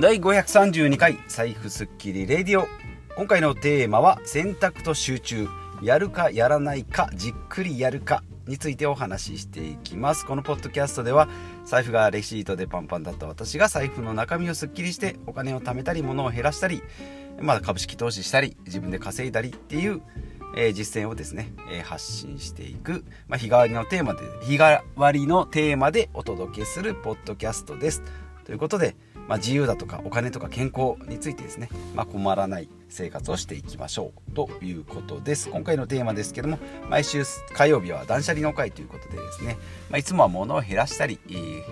第532回財布スッキリレディオ。今回のテーマは選択と集中。やるかやらないかじっくりやるかについてお話ししていきます。このポッドキャストでは財布がレシートでパンパンだった私が財布の中身をすっきりしてお金を貯めたり物を減らしたりまあ、株式投資したり自分で稼いだりっていうえー、実践をですね、えー、発信していく、まあ、日替わりのテーマで日替わりのテーマでお届けするポッドキャストです。ということで、まあ、自由だとかお金とか健康についてですね、まあ、困らない生活をしていきましょうということです。今回のテーマですけども毎週火曜日は断捨離の会ということでですね、まあ、いつもは物を減らしたり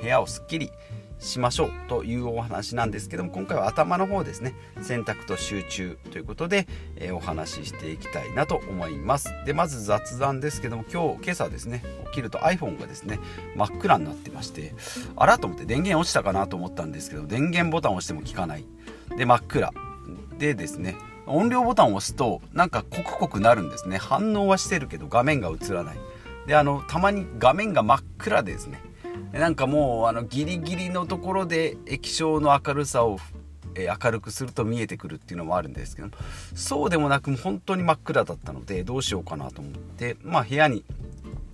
部屋をすっきりしましょうというお話なんですけども今回は頭の方ですね。選択と集中ということで、えー、お話ししていきたいなと思います。でまず雑談ですけども今日今朝ですね起きると iPhone がですね真っ暗になってましてあらと思って電源落ちたかなと思ったんですけど電源ボタンを押しても効かない。で真っ暗。でですね音量ボタンを押すとなんかコクコクなるんですね。反応はしてるけど画面が映らない。であのたまに画面が真っ暗でですね。なんかもうあのギリギリのところで液晶の明るさをえ明るくすると見えてくるっていうのもあるんですけどそうでもなく本当に真っ暗だったのでどうしようかなと思ってまあ部屋に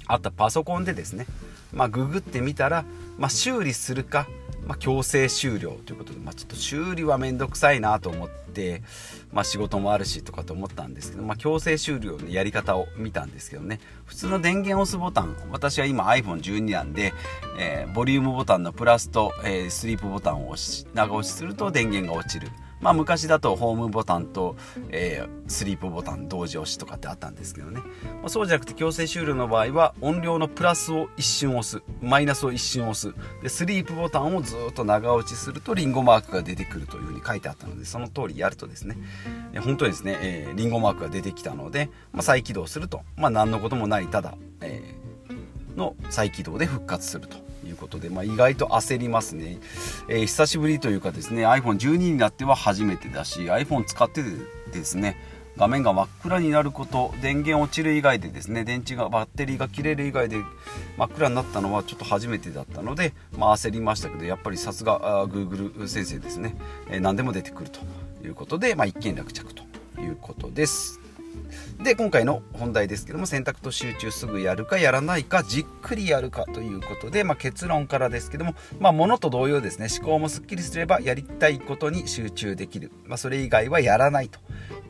あったパソコンでですねまあググってみたら、まあ、修理するかまあ、強制終了ということで、まあ、ちょっと修理は面倒くさいなと思って、まあ、仕事もあるしとかと思ったんですけど、まあ、強制終了のやり方を見たんですけどね。普通の電源を押すボタン私は今 iPhone12 なんで、えー、ボリュームボタンのプラスと、えー、スリープボタンを押し長押しすると電源が落ちる。まあ、昔だとホームボタンと、えー、スリープボタン同時押しとかってあったんですけどね、まあ、そうじゃなくて強制終了の場合は音量のプラスを一瞬押す。マイナスを一瞬押す。でスリープボタンをずっと長押しするとリンゴマークが出てくるというふうに書いてあったのでその通りやるとですね。本当にですね、えー、リンゴマークが出てきたので、まあ、再起動すると、まあ、何のこともないただ、えー、の再起動で復活すると。いうことで、まあ、意外と焦りますね、えー、久しぶりというかですね iPhone12 になっては初めてだし iPhone 使っててですね画面が真っ暗になること電源落ちる以外でですね電池がバッテリーが切れる以外で真っ暗になったのはちょっと初めてだったので、まあ、焦りましたけどやっぱりさすが Google 先生ですね、えー、何でも出てくるということで、まあ、一件落着ということです。で今回の本題ですけども選択と集中すぐやるかやらないかじっくりやるかということで、まあ、結論からですけども、まあ、物と同様ですね思考もすっきりすればやりたいことに集中できる、まあ、それ以外はやらないと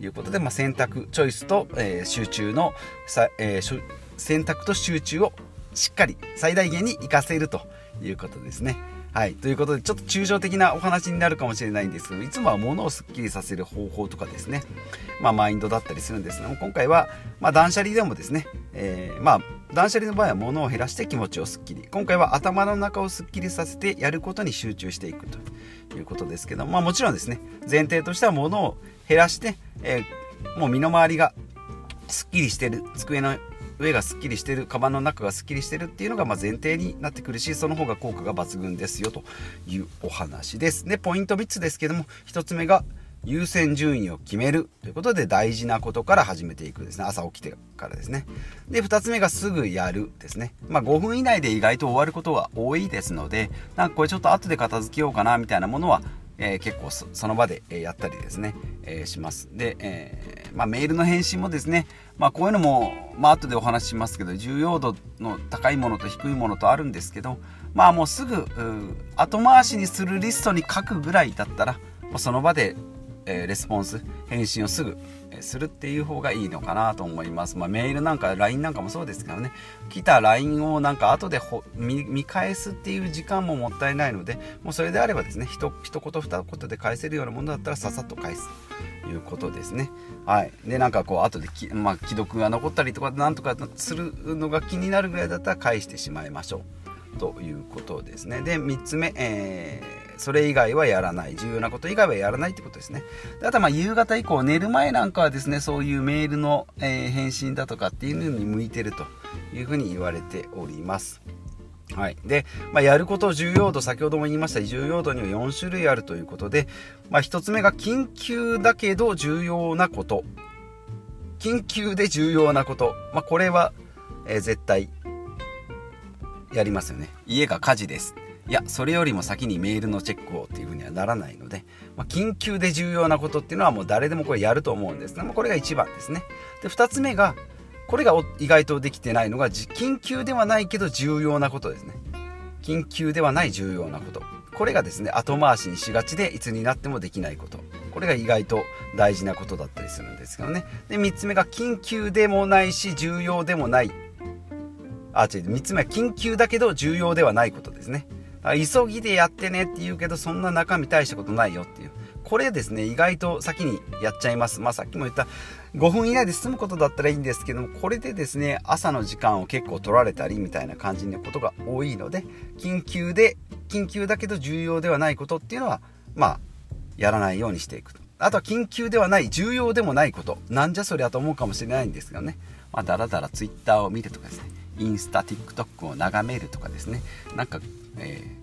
いうことで、まあ、選択チョイスと、えー、集中のさ、えー、選択と集中をしっかり最大限に活かせるということですね。はい。ということで、ちょっと抽象的なお話になるかもしれないんですけど、いつもは物をすっきりさせる方法とかですね、まあ、マインドだったりするんですが、今回は、まあ、断捨離でもですね、えー、まあ、断捨離の場合は物を減らして気持ちをすっきり。今回は頭の中をすっきりさせてやることに集中していくということですけど、まあ、もちろんですね、前提としては物を減らして、えー、もう身の回りがすっきりしてる、机の上がすっきりしてるカバンの中がすっきりしてるっていうのがま前提になってくるしその方が効果が抜群ですよというお話です。でポイント3つですけども1つ目が優先順位を決めるということで大事なことから始めていくですね。朝起きてからですね。で2つ目がすぐやるですね。まあ5分以内で意外と終わることが多いですのでなんかこれちょっと後で片付けようかなみたいなものはえー、結構その場でやったりですね、えー、します。で、えー、まあ、メールの返信もですね、まあ、こういうのも、まあ後でお話ししますけど重要度の高いものと低いものとあるんですけどまあもうすぐ後回しにするリストに書くぐらいだったらその場で、えレスポンス返信をすぐするっていう方がいいのかなと思います。まあ、メールなんか LINE なんかもそうですからね来た LINE をなんか後で見返すっていう時間ももったいないのでもうそれであればですね一言二言で返せるようなものだったらささっと返すということですね。はい、でなんかこう後でき、まあ、既読が残ったりとかなんとかするのが気になるぐらいだったら返してしまいましょうということですね。で3つ目、えーそれ以外はやらない重要なこと以外はやらないってことですねであとはまあ夕方以降寝る前なんかはですねそういうメールの、えー、返信だとかっていうのに向いてるというふうに言われておりますはい。で、まあ、やること重要度、先ほども言いました重要度には4種類あるということで、まあ、1つ目が緊急だけど重要なこと。緊急で重要なこと。まあ、これは、えー、絶対やりますよね。家が火事です。いやそれよりも先にメールのチェックをっていうふうにはならないので、まあ、緊急で重要なことっていうのはもう誰でもこれやると思うんです。が、まあ、これが1番ですね。で2つ目がこれが意外とできてないのが緊急ではないけど重要なことですね。緊急ではない重要なこと。これがですね後回しにしがちでいつになってもできないこと。これが意外と大事なことだったりするんですけどね。で3つ目が緊急でもないし重要でもない。あ違う3つ目は緊急だけど重要ではないことですね。急ぎでやってねって言うけどそんな中身大したことないよっていう。これですね意外と先にやっちゃいます。まあさっきも言った5分以内で済むことだったらいいんですけどもこれでですね朝の時間を結構取られたりみたいな感じのことが多いので緊急で緊急だけど重要ではないことっていうのはまあやらないようにしていくと。あとは緊急ではない重要でもないこと。なんじゃそりゃと思うかもしれないんですけどね。まあだらだら Twitter を見るとかですね。インスタ TikTok を眺めるとかですね。なんか、えー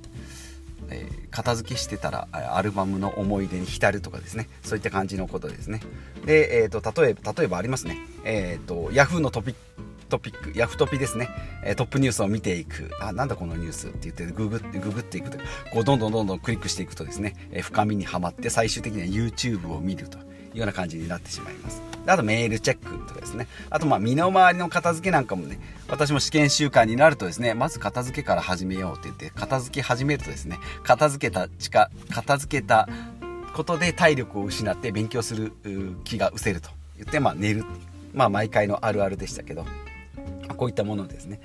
えー、片付けしてたらアルバムの思い出に浸るとかですね。そういった感じのことですね。で、えーと、例えば例えばありますね。えっ、ー、と Yahoo のトピックトピックヤフトピですね、えトップニュースを見ていく。あなんだこのニュースって言ってググってググっていくとこうどんどんどんどんクリックしていくとですね、え深みにはまって最終的には YouTube を見るというような感じになってしまいます。あとメールチェックとかですね。あとまあ身の回りの片付けなんかもね、私も試験習慣になるとですね、まず片付けから始めようって言って、片付け始めるとですね、片付けた、片付けたことで体力を失って勉強する気が失せると言って、まあ寝る。まあ毎回のあるあるでしたけど、こういったものですね。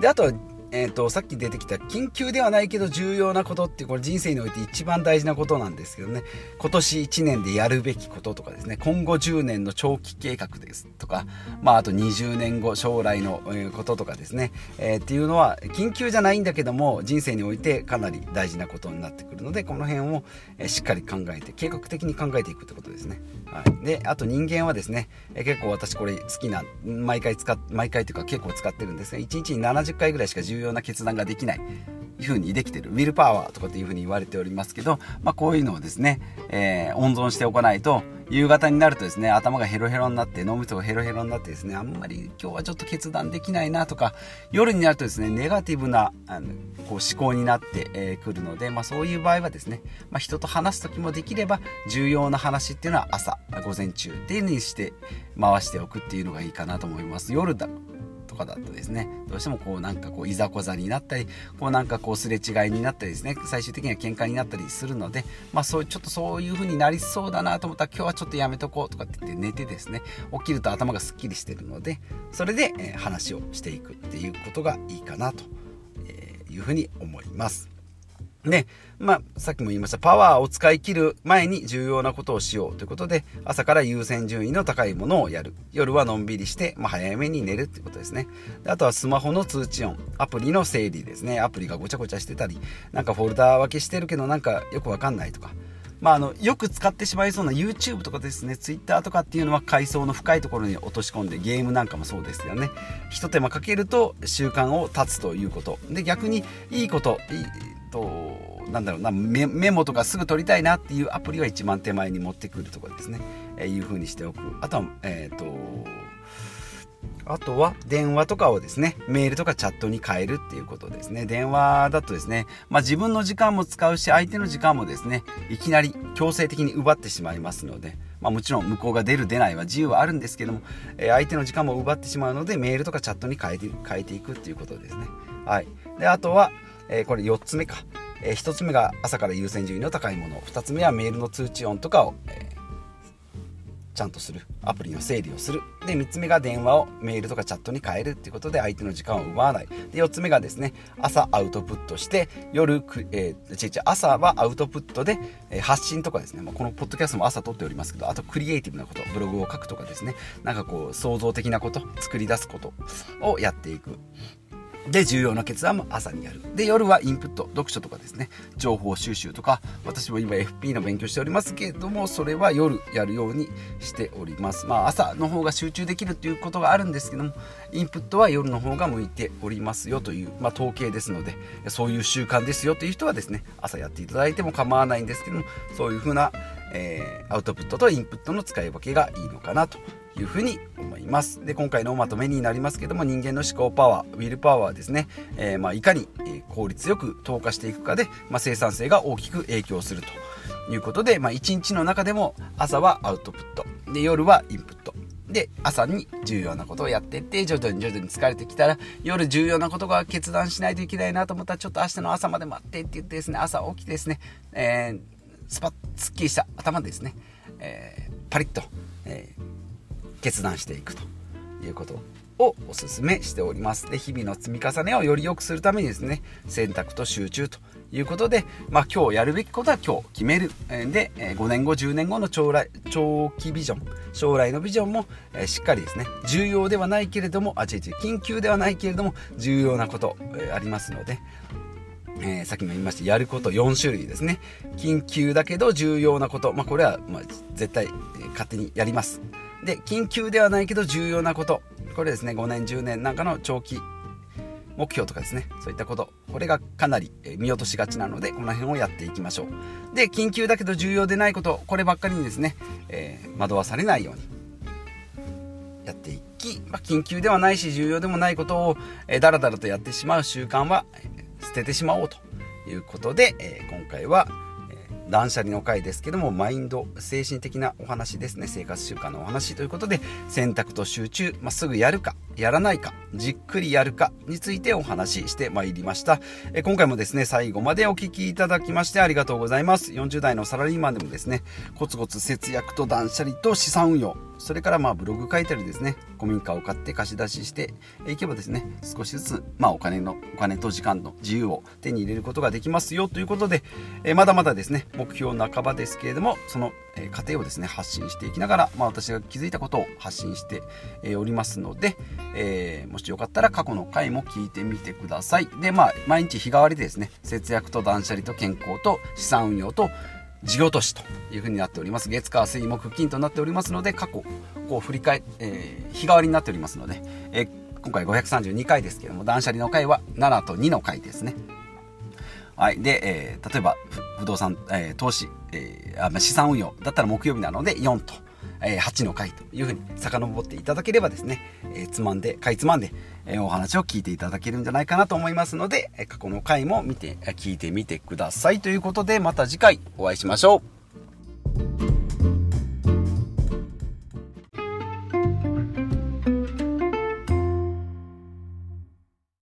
で、あとえーと、さっき出てきた緊急ではないけど重要なことってこれ人生において一番大事なことなんですけどね。今年1年でやるべきこととかですね。今後10年の長期計画ですとか、まあ、あと20年後将来のこととかですね、えー、っていうのは緊急じゃないんだけども人生においてかなり大事なことになってくるのでこの辺をしっかり考えて計画的に考えていくってことですね、はい、であと人間はですねえ結構私これ好きな毎回使っ毎回というか結構使ってるんですが1日に70回ぐらいしか重要な決断ができない。いう風にできてる。ウィルパワーとかっていう風に言われておりますけど、まあ、こういうのをですね、えー、温存しておかないと夕方になるとですね頭がヘロヘロになって脳みそがヘロヘロになってですねあんまり今日はちょっと決断できないなとか夜になるとですねネガティブなあのこう思考になってく、えー、るので、まあ、そういう場合はですね、まあ、人と話す時もできれば重要な話っていうのは朝午前中っていうにして回しておくっていうのがいいかなと思います。夜だとかだとですねどうしてもこうなんかこういざこざになったりこうなんかこうすれ違いになったりですね最終的には喧嘩になったりするのでまあそうちょっとそういう風になりそうだなと思ったら今日はちょっとやめとこうとかって言って寝てですね起きると頭がすっきりしてるのでそれで、え話をしていくっていうことがいいかなという風に思います。で、まあ、さっきも言いました、パワーを使い切る前に重要なことをしようということで、朝から優先順位の高いものをやる。夜はのんびりして、まあ、早めに寝るっていうことですね。であとはスマホの通知音、アプリの整理ですね。アプリがごちゃごちゃしてたり、なんかフォルダー分けしてるけどなんかよくわかんないとか。まあ、あのよく使ってしまいそうな YouTube とかですね Twitter とかっていうのは階層の深いところに落とし込んでゲームなんかもそうですよねひと手間かけると習慣を断つということで逆にいいこといいとなんだろうなメモとかすぐ取りたいなっていうアプリは一番手前に持ってくるとかですね、えー、いう風にしておくあとはえっ、ー、とあとは電話とかをですね、メールとかチャットに変えるっていうことですね。電話だとですね、まあ、自分の時間も使うし、相手の時間もですね、いきなり強制的に奪ってしまいますので、まあ、もちろん向こうが出る出ないは自由はあるんですけども、えー、相手の時間も奪ってしまうので、メールとかチャットに変えて変えていくっていうことですね。はい。で、あとは、えー、これ4つ目か。えー、1つ目が朝から優先順位の高いもの。2つ目はメールの通知音とかを、えー、ちゃんとする。アプリの整理をする。で3つ目が電話をメールとかチャットに変えるっていうことで相手の時間を奪わない。で4つ目がですね朝アウトプットして夜く、えー、違う朝はアウトプットで、えー、発信とかですね、まあ、このポッドキャストも朝撮っておりますけどあとクリエイティブなことブログを書くとかですね。なんかこう創造的なこと作り出すことをやっていく。で、重要な決断も朝にやる。で、夜はインプット、読書とかですね、情報収集とか、私も今 FP の勉強しておりますけれども、それは夜やるようにしております。まあ、朝の方が集中できるっていうことがあるんですけども、インプットは夜の方が向いておりますよという、まあ、統計ですので、そういう習慣ですよという人はですね、朝やっていただいても構わないんですけども、そういうふうな、えー、アウトプットとインプットの使い分けがいいのかなというふうに思います。で今回のまとめになりますけども人間の思考パワーウィルパワーですね、えー、まあ、いかに効率よく投下していくかで、まあ、生産性が大きく影響するということで、まあ、1日の中でも朝はアウトプット。で夜はインプット。で朝に重要なことをやっていって徐々に徐々に疲れてきたら夜重要なことが決断しないといけないなと思ったらちょっと明日の朝まで待ってって言ってですね朝起きてですね、えー、スパッすっきりした頭でですね、えー、パリッと、えー、決断していくということをお勧めしております。で日々の積み重ねをより良くするためにですね選択と集中ということで、まあ、今日やるべきことは今日決める。で、5年後、10年後の将来長期ビジョン、将来のビジョンも、しっかりですね、重要ではないけれども、あ、違う違う、緊急ではないけれども、重要なこと、ありますので、えー、さっきも言いましたやること4種類ですね。緊急だけど重要なこと、まあ、これはま絶対、勝手にやります。で緊急ではないけど重要なこと。これですね5年10年なんかの長期目標とかですね。そういったこと。これがかなり見落としがちなのでこの辺をやっていきましょう。で緊急だけど重要でないこと。こればっかりにですね、えー、惑わされないように。やっていき、まあ、緊急ではないし重要でもないことを、えー、だらだらとやってしまう習慣は、捨ててしまおうということで、えー、今回は断捨離の回ですけどもマインド精神的なお話ですね。生活習慣のお話ということで選択と集中、まあ、すぐやるかやらないかじっくりやるかについてお話ししてまいりました。え今回もですね最後までお聴きいただきましてありがとうございます。40代のサラリーマンでもですねコツコツ節約と断捨離と資産運用それからまあブログ書いたりですね古民家を買って貸し出ししていけばですね少しずつまあお金のお金と時間の自由を手に入れることができますよということでえまだまだですね目標半ばですけれどもその過程をですね発信していきながら、まあ、私が気づいたことを発信しておりますので、えー、もしよかったら過去の回も聞いてみてください。でまあ毎日日替わりでですね節約と断捨離と健康と資産運用と事業都市というふうになっております。月火水木金となっておりますので過去こう振り返、えー、日替わりになっておりますので、えー、今回532回ですけども断捨離の回は7と2の回ですね。はい。で、えー、例えば、不動産、えー、投資、えー、資産運用だったら木曜日なので4と、えー、8の回というふうに遡っていただければですね、えー、つまんで、かいつまんで、えー、お話を聞いていただけるんじゃないかなと思いますので、過去の回も見て、聞いてみてください。ということで、また次回お会いしましょう。